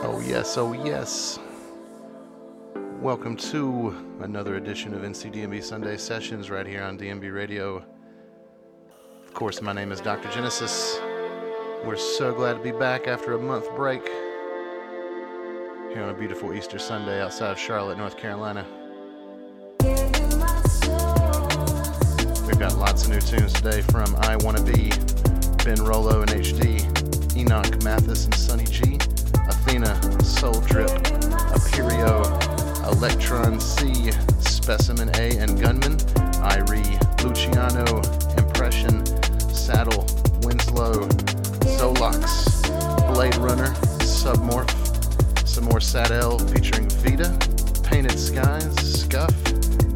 Oh, yes, oh, yes. Welcome to another edition of NCDnB Sunday Sessions right here on DnB Radio. Of course, my name is Dr. Genesis. We're so glad to be back after a month break here on a beautiful Easter Sunday outside of Charlotte, North Carolina. We've got lots of new tunes today from I Wanna Be, Ben Rollo and HD, Enoch Mathis and Sunny G, Athena, Soul Drip, Aperio, Electron C, Specimen A and Gunman, Irie, Luciano, Impression, Sadell, Winslow, Zolox, Blade Runner, Submorph, some more Sadell featuring Vita, Painted Skies, Scuff,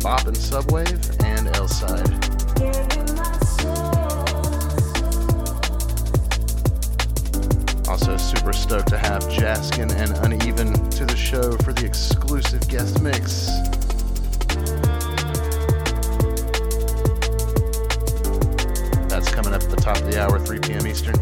Bop and Subwave, and Elside. Super stoked to have Jaskin and Uneven to the show for the exclusive guest mix. That's coming up at the top of the hour, 3 p.m. Eastern.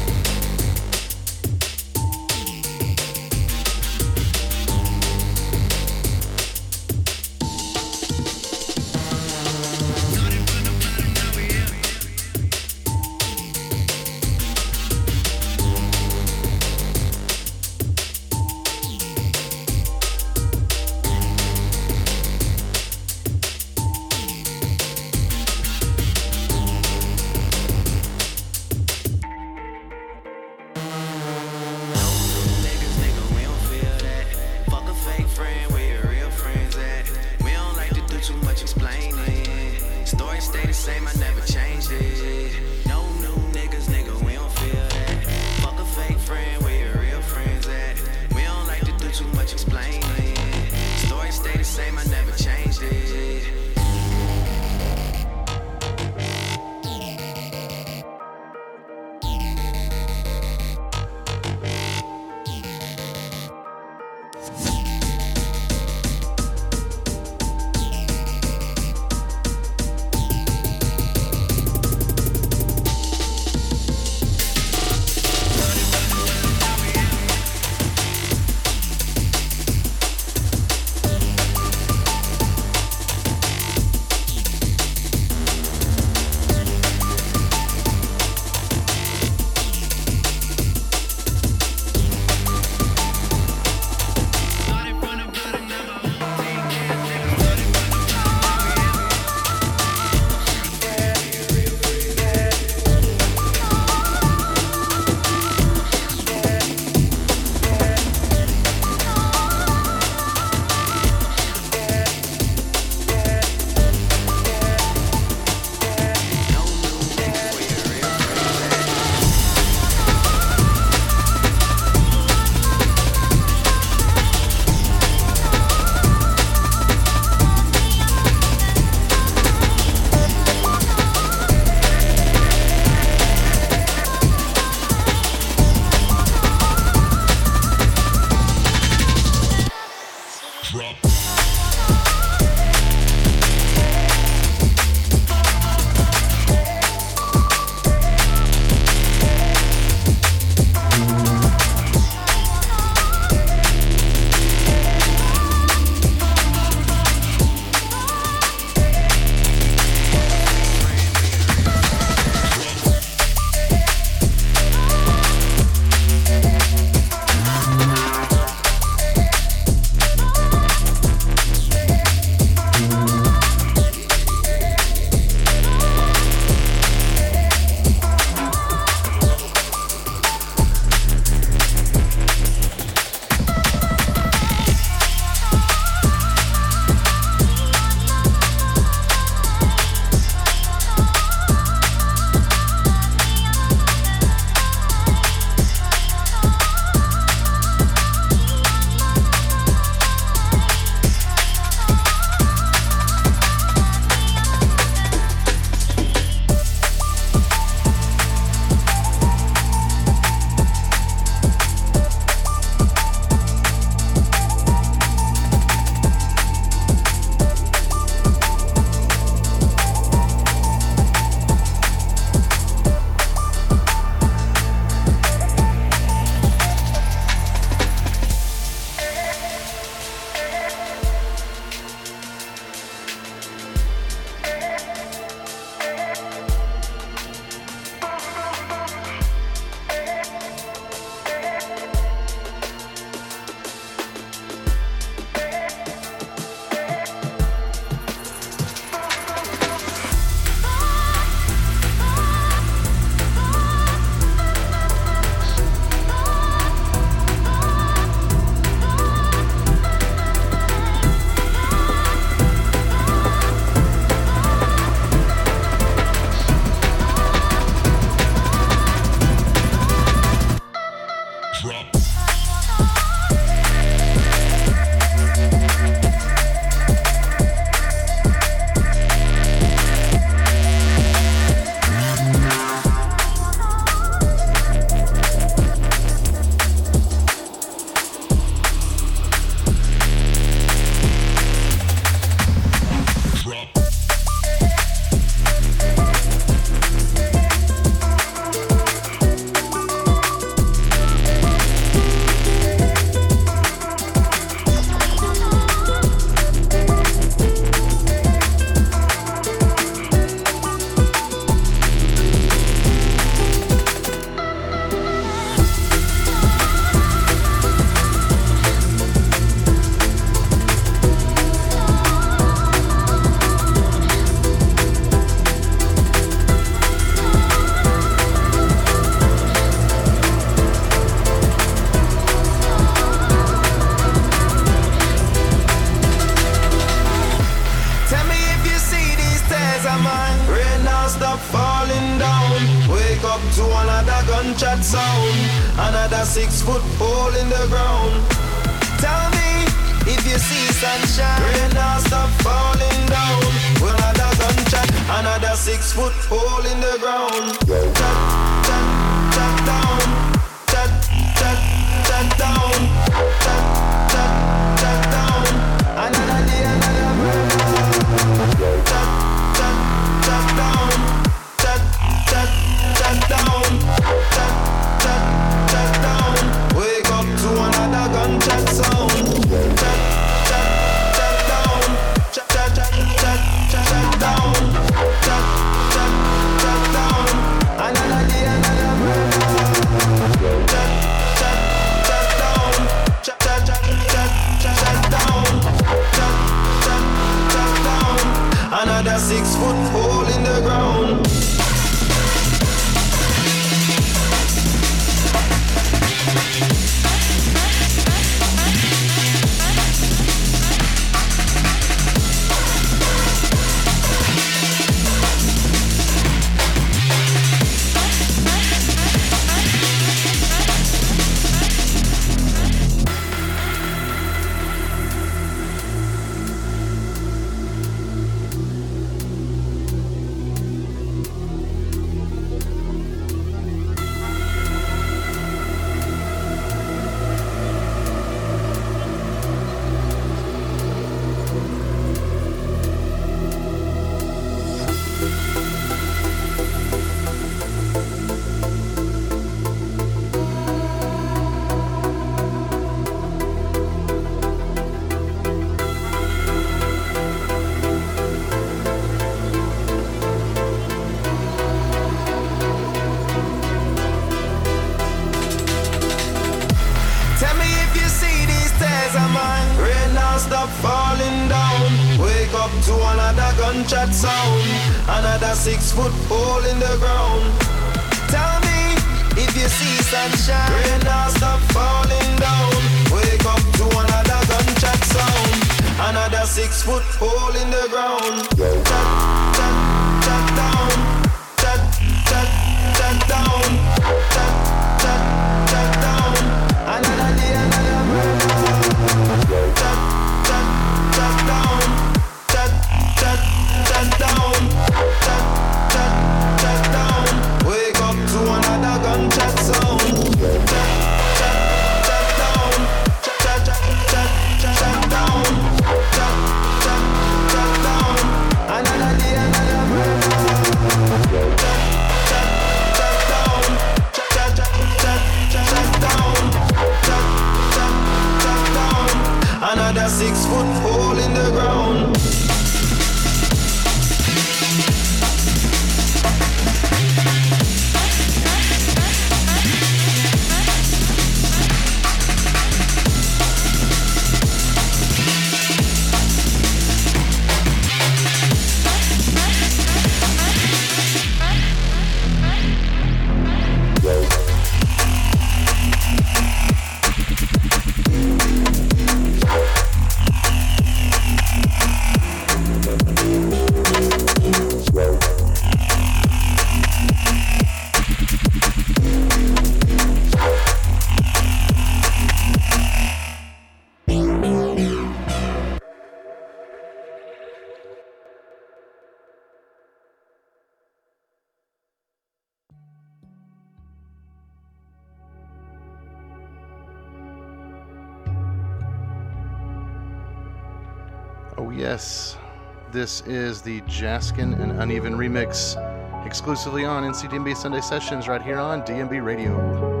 This is the Jaskin and Uneven remix, exclusively on NCDnB Sunday Sessions right here on DnB Radio.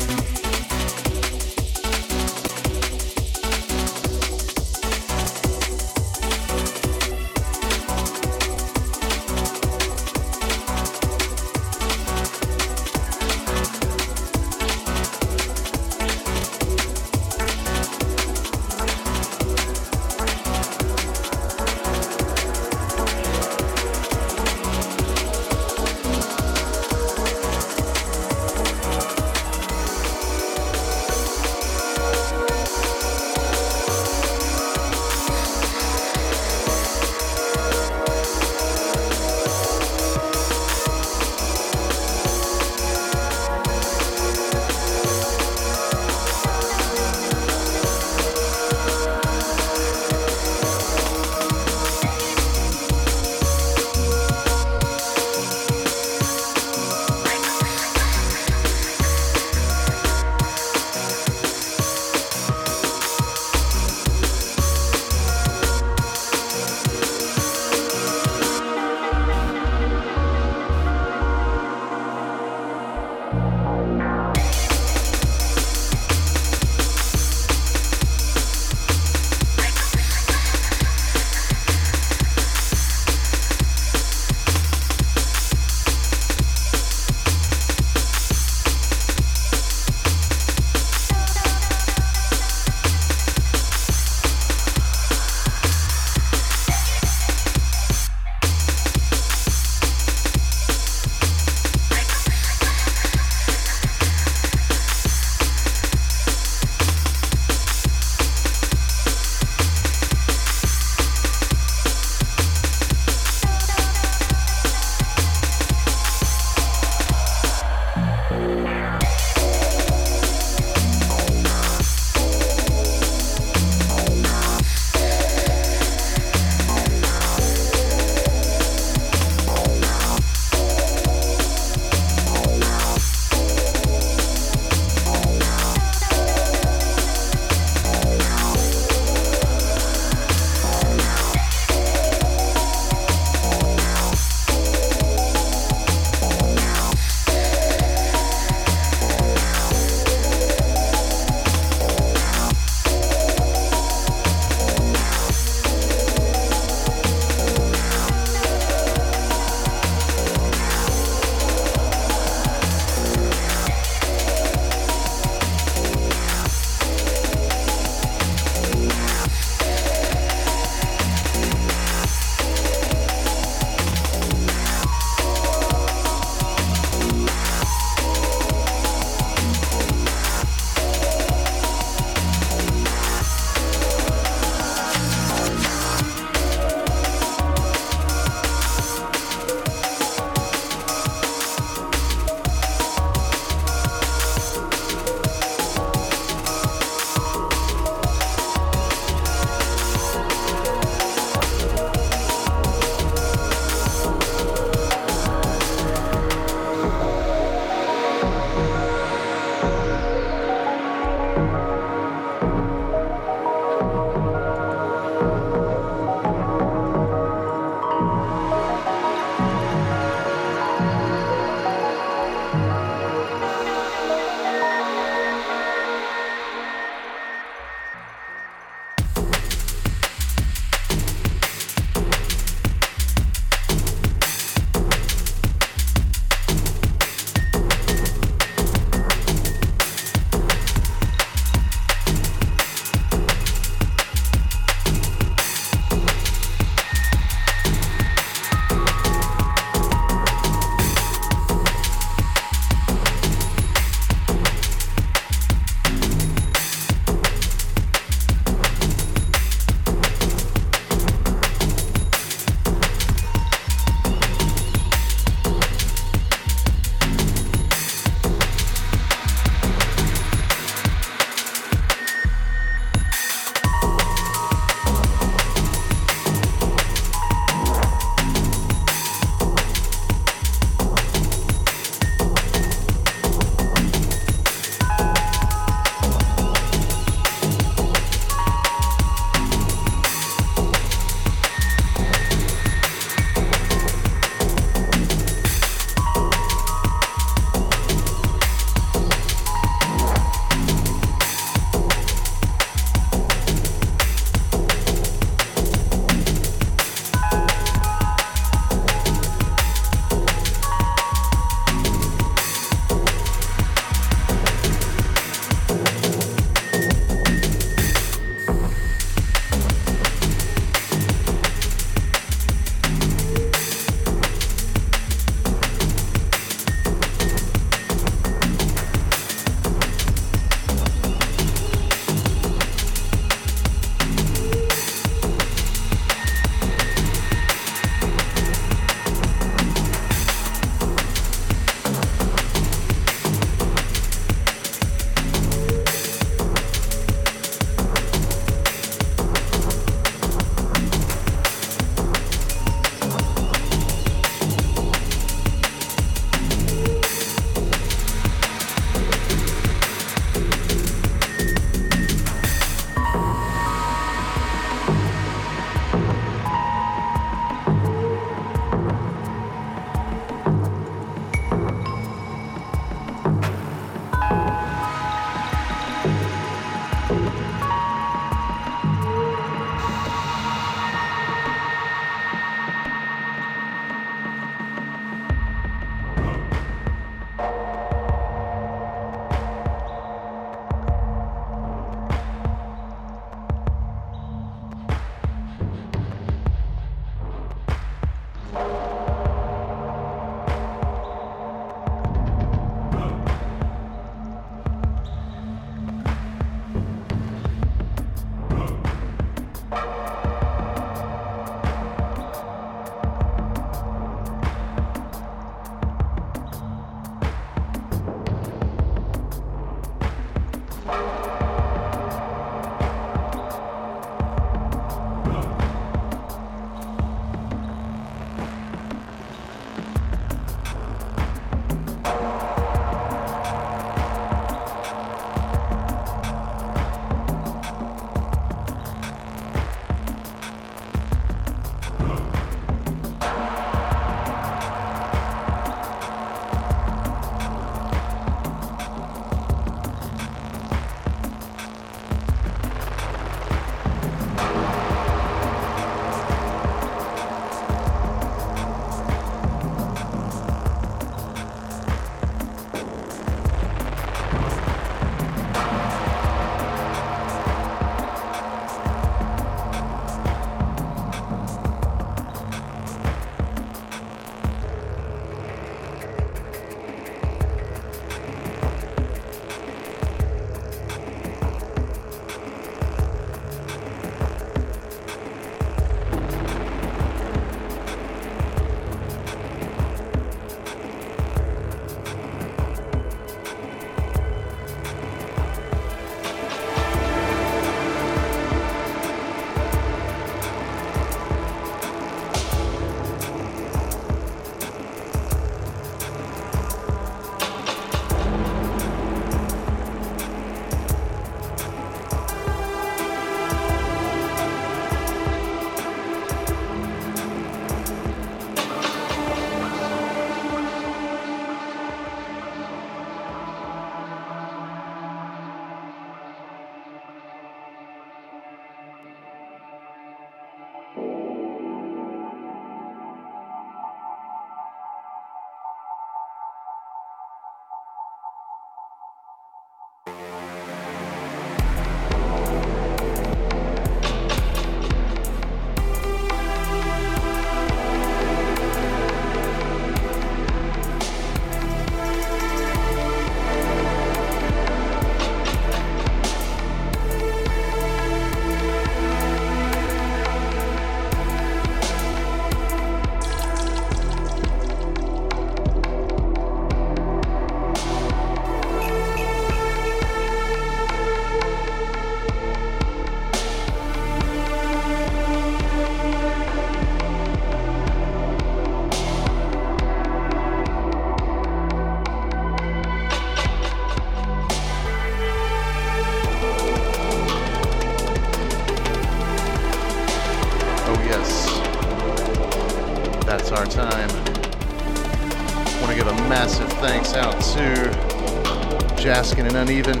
Uneven.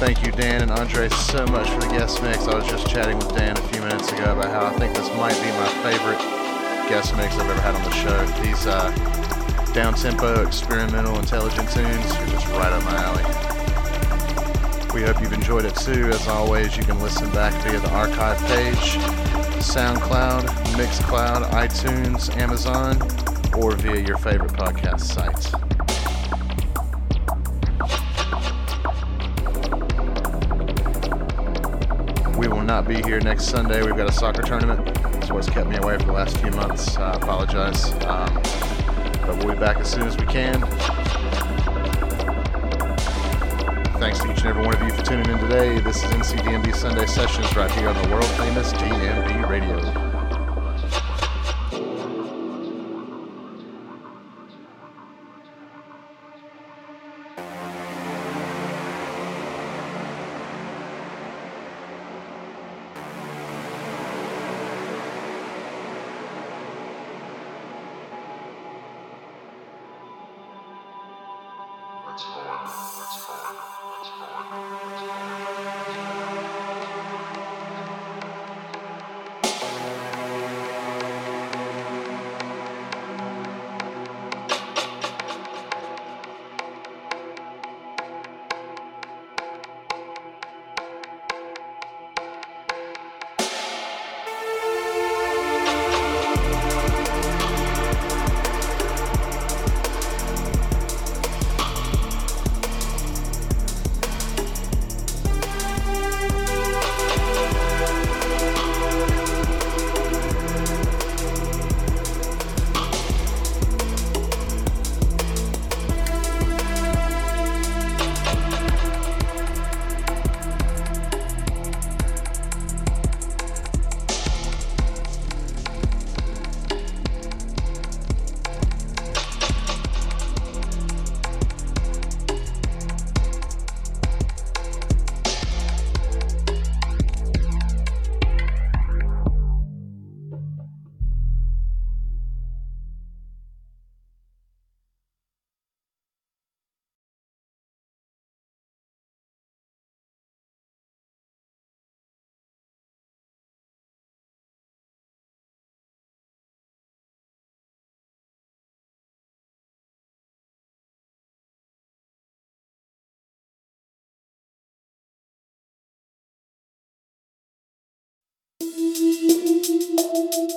Thank you, Dan and Andre, so much for the guest mix. I was just chatting with Dan a few minutes ago about how I think this might be my favorite guest mix I've ever had on the show. These uh, down tempo, experimental, intelligent tunes are just right up my alley. We hope you've enjoyed it too. As always, you can listen back via the archive page, SoundCloud, Mixcloud, iTunes, Amazon, or via your favorite podcast site. Not be here next Sunday. We've got a soccer tournament. It's what's kept me away for the last few months. I apologize. Um, but we'll be back as soon as we can. Thanks to each and every one of you for tuning in today. This is NCDnB Sunday Sessions right here on the world famous DnB Radio.